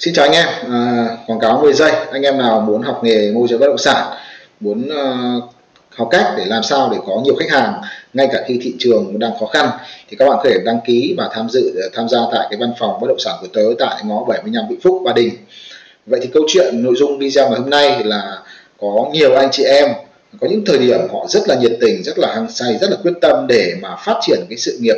Xin chào anh em, à, quảng cáo 10 giây. Anh em nào muốn học nghề môi giới bất động sản, muốn uh, học cách để làm sao để có nhiều khách hàng ngay cả khi thị trường đang khó khăn thì các bạn có thể đăng ký và tham dự ờ, tham gia tại cái văn phòng bất động sản của tớ tại ngõ 75 Vĩnh Phúc Ba Đình. Vậy thì câu chuyện nội dung video ngày hôm nay là có nhiều anh chị em có những thời điểm họ rất là nhiệt tình, rất là hăng say, rất là quyết tâm để mà phát triển cái sự nghiệp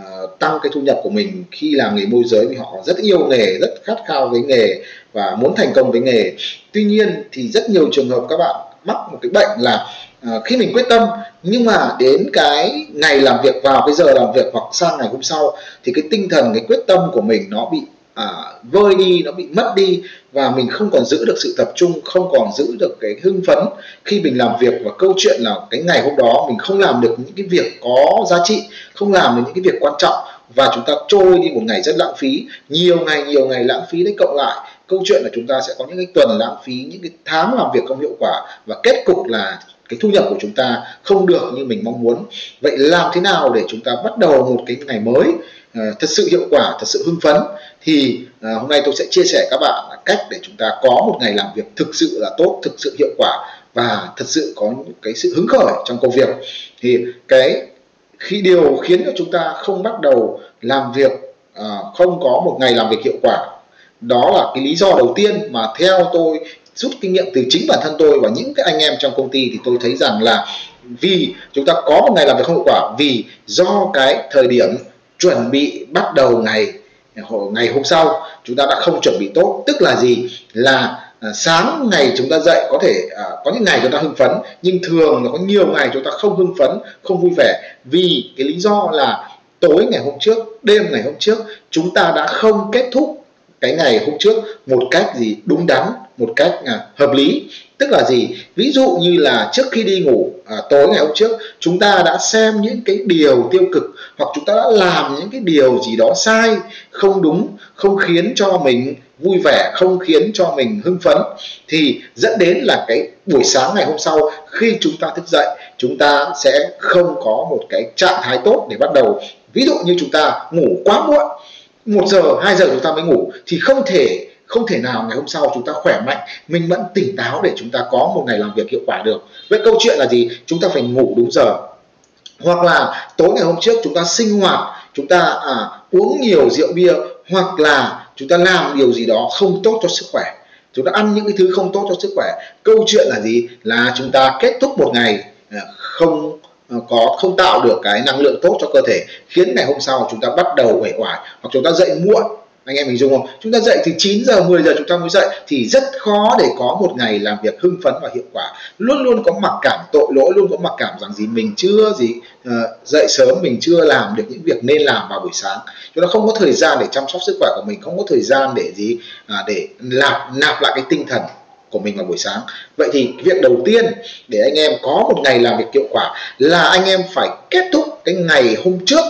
uh, tăng cái thu nhập của mình khi làm nghề môi giới vì họ rất yêu nghề rất khát khao với nghề và muốn thành công với nghề. Tuy nhiên thì rất nhiều trường hợp các bạn mắc một cái bệnh là uh, khi mình quyết tâm nhưng mà đến cái ngày làm việc vào cái giờ làm việc hoặc sang ngày hôm sau thì cái tinh thần cái quyết tâm của mình nó bị à, vơi đi nó bị mất đi và mình không còn giữ được sự tập trung không còn giữ được cái hưng phấn khi mình làm việc và câu chuyện là cái ngày hôm đó mình không làm được những cái việc có giá trị không làm được những cái việc quan trọng và chúng ta trôi đi một ngày rất lãng phí nhiều ngày nhiều ngày lãng phí đấy cộng lại. Câu chuyện là chúng ta sẽ có những cái tuần lãng phí những cái tháng làm việc không hiệu quả và kết cục là cái thu nhập của chúng ta không được như mình mong muốn. Vậy làm thế nào để chúng ta bắt đầu một cái ngày mới uh, thật sự hiệu quả thật sự hưng phấn? Thì uh, hôm nay tôi sẽ chia sẻ các bạn cách để chúng ta có một ngày làm việc thực sự là tốt thực sự hiệu quả và thật sự có cái sự hứng khởi trong công việc. Thì cái khi điều khiến cho chúng ta không bắt đầu làm việc uh, không có một ngày làm việc hiệu quả đó là cái lý do đầu tiên mà theo tôi rút kinh nghiệm từ chính bản thân tôi và những cái anh em trong công ty thì tôi thấy rằng là vì chúng ta có một ngày làm việc không hiệu quả vì do cái thời điểm chuẩn bị bắt đầu ngày ngày hôm sau chúng ta đã không chuẩn bị tốt tức là gì? Là à, sáng ngày chúng ta dậy có thể à, có những ngày chúng ta hưng phấn nhưng thường là có nhiều ngày chúng ta không hưng phấn không vui vẻ. Vì cái lý do là tối ngày hôm trước đêm ngày hôm trước chúng ta đã không kết thúc cái ngày hôm trước một cách gì đúng đắn một cách à, hợp lý. Tức là gì? Ví dụ như là trước khi đi ngủ à, tối ngày hôm trước chúng ta đã xem những cái điều tiêu cực hoặc chúng ta đã làm những cái điều gì đó sai không đúng không khiến cho mình vui vẻ không khiến cho mình hưng phấn thì dẫn đến là cái buổi sáng ngày hôm sau khi chúng ta thức dậy chúng ta sẽ không có một cái trạng thái tốt để bắt đầu. Ví dụ như chúng ta ngủ quá muộn một giờ hai giờ chúng ta mới ngủ. Thì không thể không thể nào ngày hôm sau chúng ta khỏe mạnh minh mẫn tỉnh táo để chúng ta có một ngày làm việc hiệu quả được. Vậy câu chuyện là gì? Chúng ta phải ngủ đúng giờ. Hoặc là tối ngày hôm trước chúng ta sinh hoạt chúng ta à, uống nhiều rượu bia hoặc là chúng ta làm điều gì đó không tốt cho sức khỏe. Chúng ta ăn những cái thứ không tốt cho sức khỏe. Câu chuyện là gì? Là chúng ta kết thúc một ngày à, không Ờ, có không tạo được cái năng lượng tốt cho cơ thể khiến ngày hôm sau chúng ta bắt đầu uể oải hoặc chúng ta dậy muộn. Anh em mình dùng không? Chúng ta dậy từ 9 giờ 10 giờ chúng ta mới dậy thì rất khó để có một ngày làm việc hưng phấn và hiệu quả. Luôn luôn có mặc cảm tội lỗi luôn có mặc cảm rằng gì mình chưa gì uh, dậy sớm mình chưa làm được những việc nên làm vào buổi sáng. Chúng ta không có thời gian để chăm sóc sức khỏe của mình không có thời gian để gì uh, để nạp nạp lại cái tinh thần của mình vào buổi sáng. Vậy thì việc đầu tiên để anh em có một ngày làm việc hiệu quả là anh em phải kết thúc cái ngày hôm trước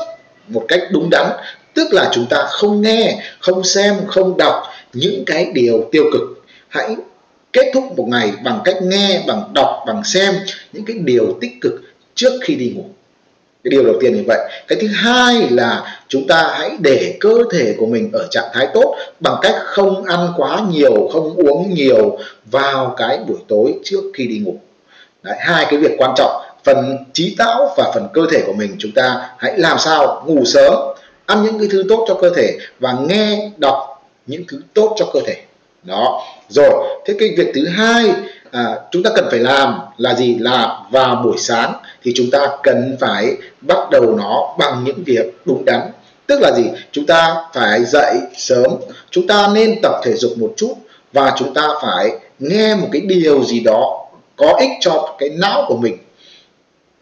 một cách đúng đắn. Tức là chúng ta không nghe, không xem, không đọc những cái điều tiêu cực. Hãy kết thúc một ngày bằng cách nghe, bằng đọc, bằng xem những cái điều tích cực trước khi đi ngủ cái điều đầu tiên như vậy. Cái thứ hai là chúng ta hãy để cơ thể của mình ở trạng thái tốt bằng cách không ăn quá nhiều không uống nhiều vào cái buổi tối trước khi đi ngủ. Đấy, hai cái việc quan trọng phần trí não và phần cơ thể của mình chúng ta hãy làm sao ngủ sớm ăn những cái thứ tốt cho cơ thể và nghe đọc những thứ tốt cho cơ thể đó. Rồi thế cái việc thứ hai à, chúng ta cần phải làm là gì? Là vào buổi sáng thì chúng ta cần phải bắt đầu nó bằng những việc đúng đắn. Tức là gì? Chúng ta phải dậy sớm chúng ta nên tập thể dục một chút và chúng ta phải nghe một cái điều gì đó có ích cho cái não của mình.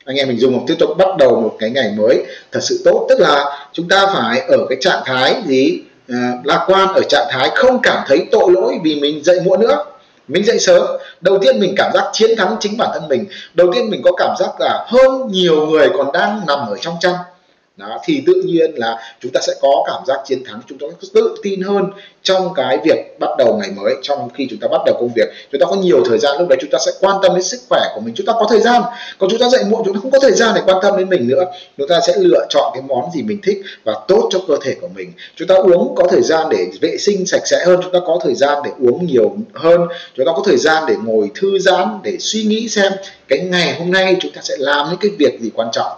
Anh em mình dùng một tiếp tục bắt đầu một cái ngày mới thật sự tốt. Tức là chúng ta phải ở cái trạng thái gì? À, lạc quan ở trạng thái không cảm thấy tội lỗi vì mình dậy muộn nữa. Mình dậy sớm. Đầu tiên mình cảm giác chiến thắng chính bản thân mình. Đầu tiên mình có cảm giác là hơn nhiều người còn đang nằm ở trong chăn đó, thì tự nhiên là chúng ta sẽ có cảm giác chiến thắng, chúng ta tự tin hơn trong cái việc bắt đầu ngày mới, trong khi chúng ta bắt đầu công việc. Chúng ta có nhiều thời gian, lúc đấy chúng ta sẽ quan tâm đến sức khỏe của mình, chúng ta có thời gian. Còn chúng ta dậy muộn, chúng ta không có thời gian để quan tâm đến mình nữa. Chúng ta sẽ lựa chọn cái món gì mình thích và tốt cho cơ thể của mình. Chúng ta uống có thời gian để vệ sinh sạch sẽ hơn, chúng ta có thời gian để uống nhiều hơn. Chúng ta có thời gian để ngồi thư giãn, để suy nghĩ xem cái ngày hôm nay chúng ta sẽ làm những cái việc gì quan trọng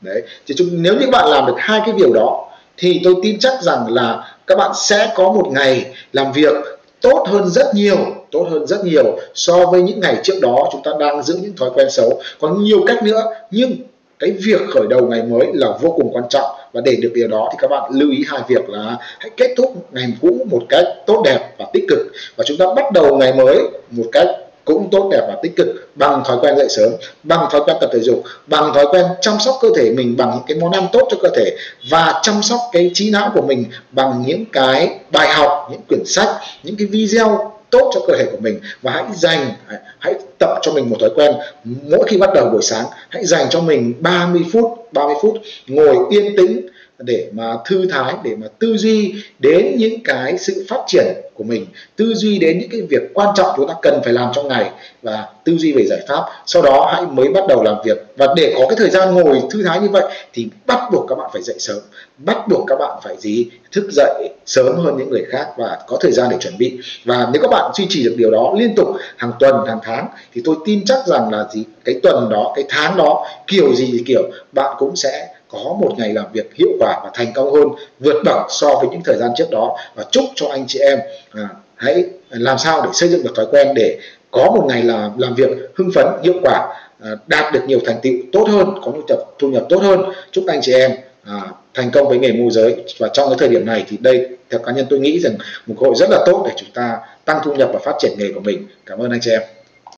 đấy. Thì chúng, nếu như bạn làm được hai cái điều đó thì tôi tin chắc rằng là các bạn sẽ có một ngày làm việc tốt hơn rất nhiều tốt hơn rất nhiều so với những ngày trước đó chúng ta đang giữ những thói quen xấu. Có nhiều cách nữa nhưng cái việc khởi đầu ngày mới là vô cùng quan trọng. Và để được điều đó thì các bạn lưu ý hai việc là hãy kết thúc ngày cũ một cách tốt đẹp và tích cực. Và chúng ta bắt đầu ngày mới một cách cũng tốt đẹp và tích cực bằng thói quen dậy sớm, bằng thói quen tập thể dục, bằng thói quen chăm sóc cơ thể mình bằng những cái món ăn tốt cho cơ thể và chăm sóc cái trí não của mình bằng những cái bài học, những quyển sách, những cái video tốt cho cơ thể của mình. Và hãy dành, hãy tập cho mình một thói quen. Mỗi khi bắt đầu buổi sáng, hãy dành cho mình 30 phút 30 phút ngồi yên tĩnh để mà thư thái, để mà tư duy đến những cái sự phát triển của mình, tư duy đến những cái việc quan trọng chúng ta cần phải làm trong ngày và tư duy về giải pháp. Sau đó hãy mới bắt đầu làm việc. Và để có cái thời gian ngồi thư thái như vậy thì bắt buộc các bạn phải dậy sớm, bắt buộc các bạn phải gì? Thức dậy sớm hơn những người khác và có thời gian để chuẩn bị. Và nếu các bạn duy trì được điều đó liên tục, hàng tuần, hàng tháng, thì tôi tin chắc rằng là gì? Cái tuần đó, cái tháng đó, kiểu gì thì kiểu, bạn cũng sẽ có một ngày làm việc hiệu quả và thành công hơn vượt bậc so với những thời gian trước đó. Và chúc cho anh chị em à, hãy làm sao để xây dựng được thói quen để có một ngày là làm việc hưng phấn hiệu quả à, đạt được nhiều thành tựu tốt hơn có thu nhập thu nhập tốt hơn. Chúc anh chị em à, thành công với nghề môi giới. Và trong cái thời điểm này thì đây theo cá nhân tôi nghĩ rằng một cơ hội rất là tốt để chúng ta tăng thu nhập và phát triển nghề của mình. Cảm ơn anh chị em.